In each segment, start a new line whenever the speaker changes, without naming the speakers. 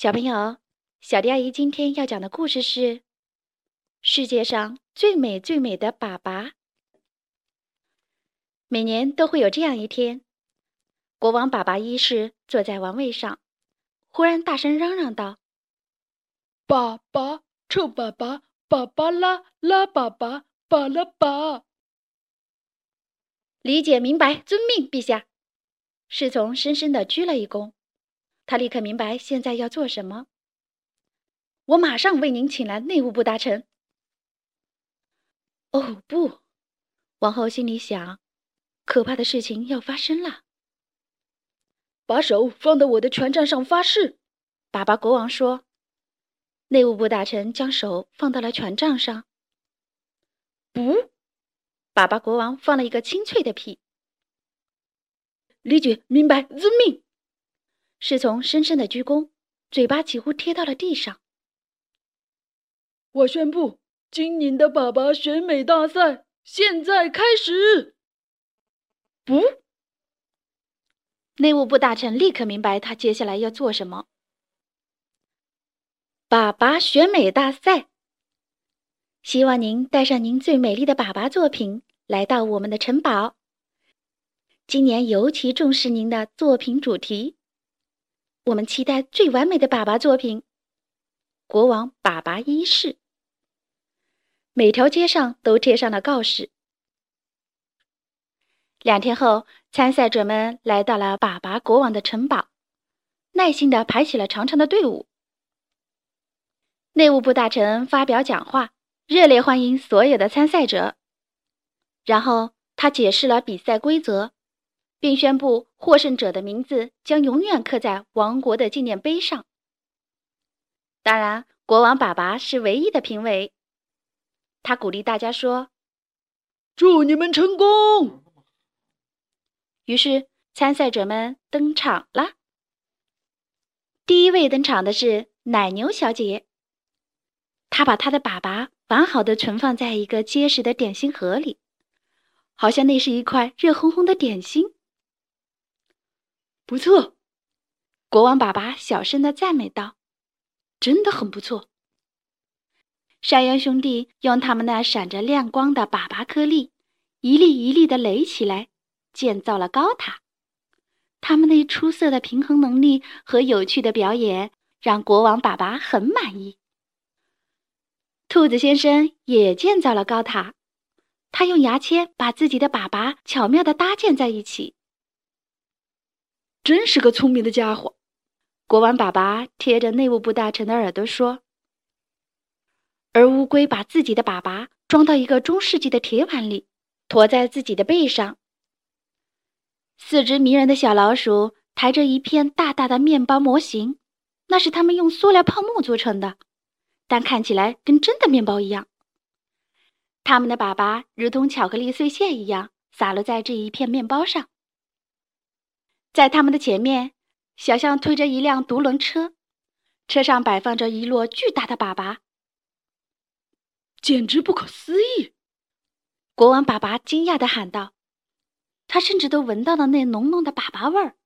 小朋友，小迪阿姨今天要讲的故事是《世界上最美最美的粑粑》。每年都会有这样一天，国王粑粑一世坐在王位上，忽然大声嚷嚷道：“
粑粑，臭粑粑，粑粑拉拉粑粑，粑拉粑！”
理解明白，遵命，陛下。侍从深深的鞠了一躬。他立刻明白现在要做什么。我马上为您请来内务部大臣。哦不，王后心里想，可怕的事情要发生了。
把手放到我的权杖上发誓，
粑粑国王说。内务部大臣将手放到了权杖上。不，粑粑国王放了一个清脆的屁。
理解明白，遵命。
侍从深深的鞠躬，嘴巴几乎贴到了地上。
我宣布，今年的粑粑选美大赛现在开始。
不，内务部大臣立刻明白他接下来要做什么。粑粑选美大赛，希望您带上您最美丽的粑粑作品来到我们的城堡。今年尤其重视您的作品主题。我们期待最完美的粑粑作品。国王粑粑一世。每条街上都贴上了告示。两天后，参赛者们来到了粑粑国王的城堡，耐心的排起了长长的队伍。内务部大臣发表讲话，热烈欢迎所有的参赛者。然后他解释了比赛规则。并宣布获胜者的名字将永远刻在王国的纪念碑上。当然，国王粑粑是唯一的评委。他鼓励大家说：“
祝你们成功！”
于是，参赛者们登场了。第一位登场的是奶牛小姐。她把她的粑粑完好的存放在一个结实的点心盒里，好像那是一块热烘烘的点心。
不错，
国王爸爸小声的赞美道：“真的很不错。”山羊兄弟用他们那闪着亮光的粑粑颗粒，一粒一粒的垒起来，建造了高塔。他们那出色的平衡能力和有趣的表演，让国王爸爸很满意。兔子先生也建造了高塔，他用牙签把自己的粑粑巧妙的搭建在一起。
真是个聪明的家伙，
国王粑粑贴着内务部大臣的耳朵说。而乌龟把自己的粑粑装到一个中世纪的铁碗里，驮在自己的背上。四只迷人的小老鼠抬着一片大大的面包模型，那是他们用塑料泡沫做成的，但看起来跟真的面包一样。他们的粑粑如同巧克力碎屑一样洒落在这一片面包上。在他们的前面，小象推着一辆独轮车，车上摆放着一摞巨大的粑粑，
简直不可思议！
国王粑粑惊讶地喊道：“他甚至都闻到了那浓浓的粑粑味儿。”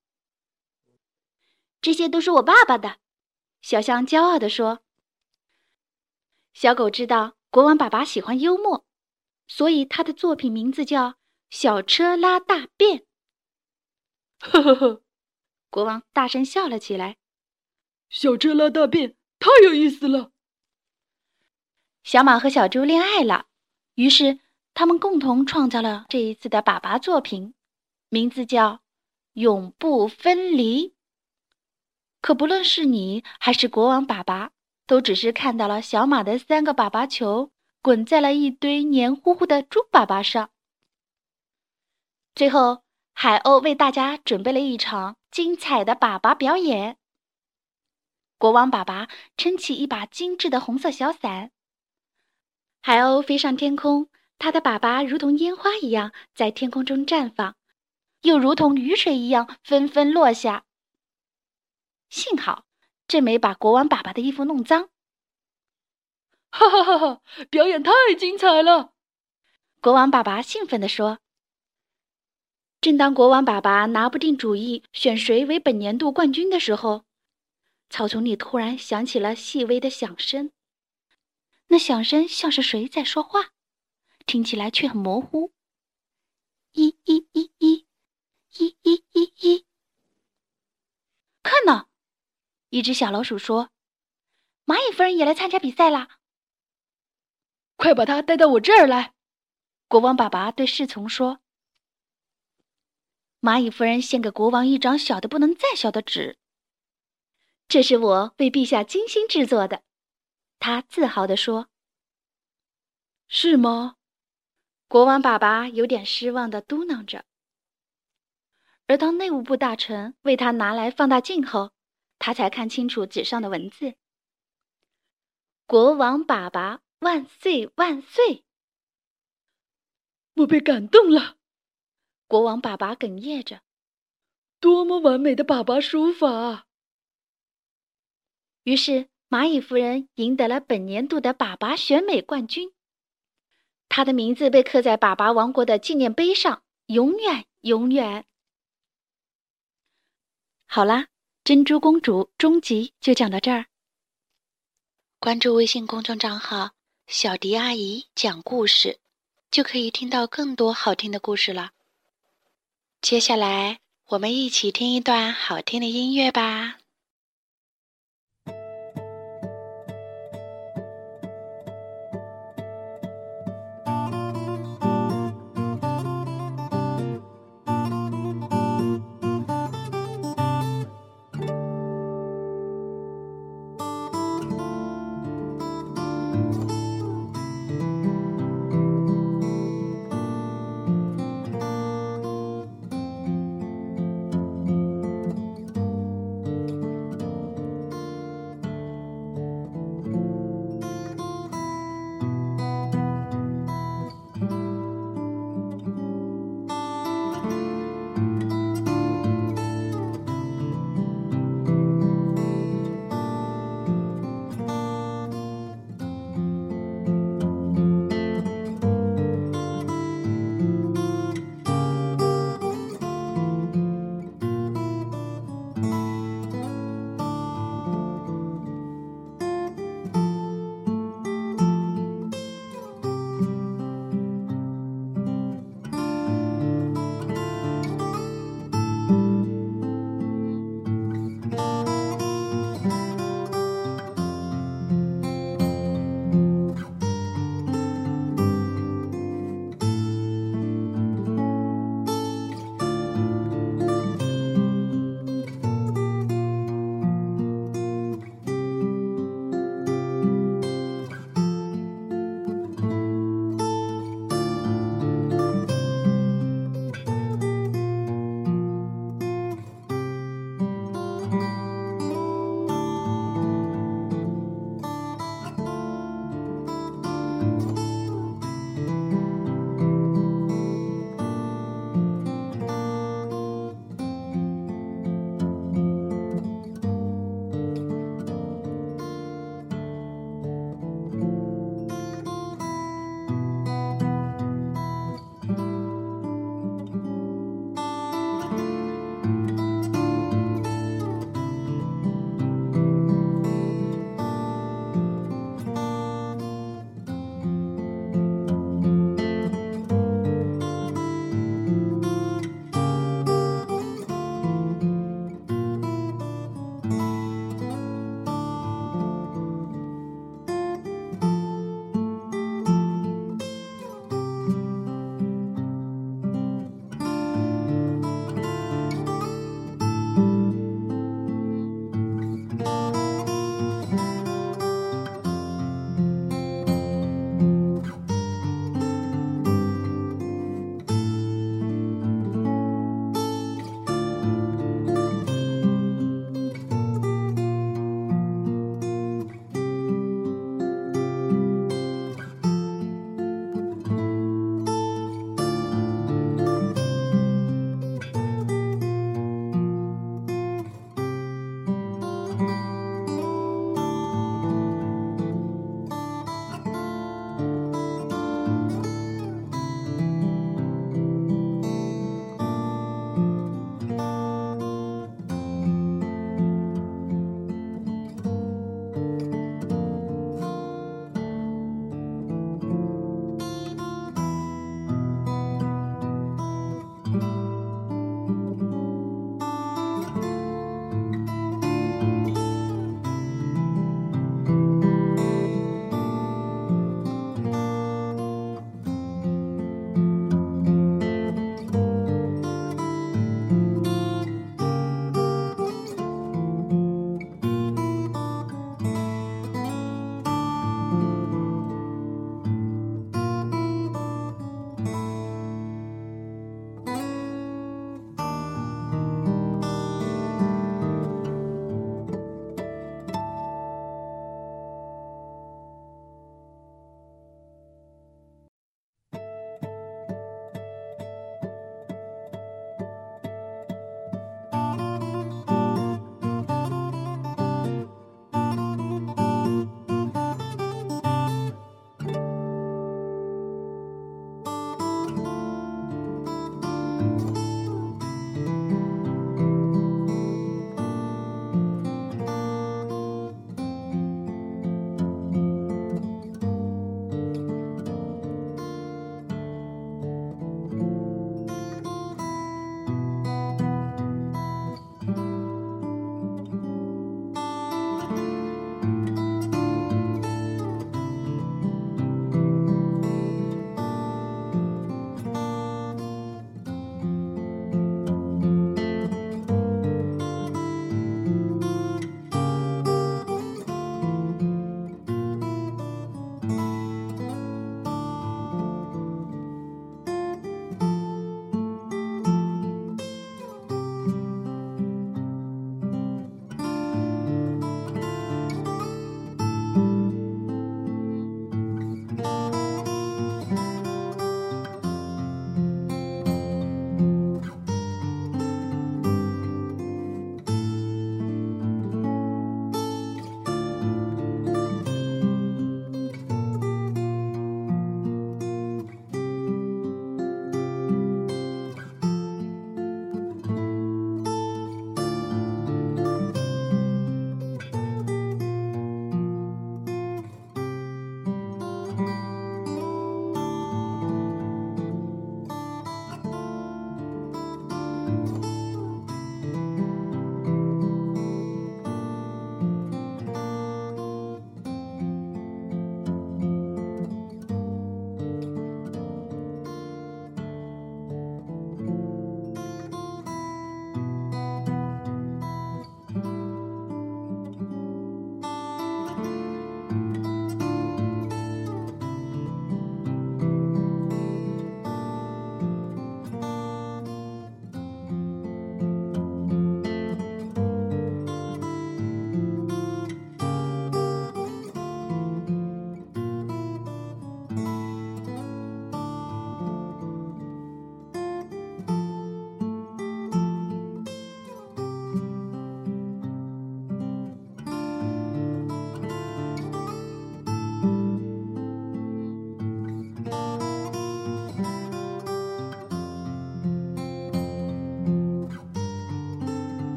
这些都是我爸爸的，小象骄傲地说。小狗知道国王粑粑喜欢幽默，所以他的作品名字叫《小车拉大便》。
呵呵呵，
国王大声笑了起来。
小车拉大便，太有意思了。
小马和小猪恋爱了，于是他们共同创造了这一次的粑粑作品，名字叫《永不分离》。可不论是你还是国王粑粑，都只是看到了小马的三个粑粑球滚在了一堆黏糊糊的猪粑粑上。最后。海鸥为大家准备了一场精彩的粑粑表演。国王粑粑撑起一把精致的红色小伞，海鸥飞上天空，它的粑粑如同烟花一样在天空中绽放，又如同雨水一样纷纷落下。幸好这没把国王粑粑的衣服弄脏。
哈哈哈哈！表演太精彩了！
国王粑粑兴奋地说。正当国王爸爸拿不定主意选谁为本年度冠军的时候，草丛里突然响起了细微的响声，那响声像是谁在说话，听起来却很模糊。一一一一，一一一一。看呢，一只小老鼠说：“蚂蚁夫人也来参加比赛啦！”
快把它带到我这儿来。
国王爸爸对侍从说：“蚂蚁夫人献给国王一张小的不能再小的纸。”这是我为陛下精心制作的，他自豪地说。
“是吗？”
国王爸爸有点失望地嘟囔着。而当内务部大臣为他拿来放大镜后，他才看清楚纸上的文字：“国王爸爸万岁万岁！”
我被感动了，
国王爸爸哽咽着：“
多么完美的爸爸书法啊！”
于是，蚂蚁夫人赢得了本年度的爸爸选美冠军。她的名字被刻在爸爸王国的纪念碑上，永远，永远。好啦，珍珠公主终极就讲到这儿。关注微信公众账号“小迪阿姨讲故事”，就可以听到更多好听的故事了。接下来，我们一起听一段好听的音乐吧。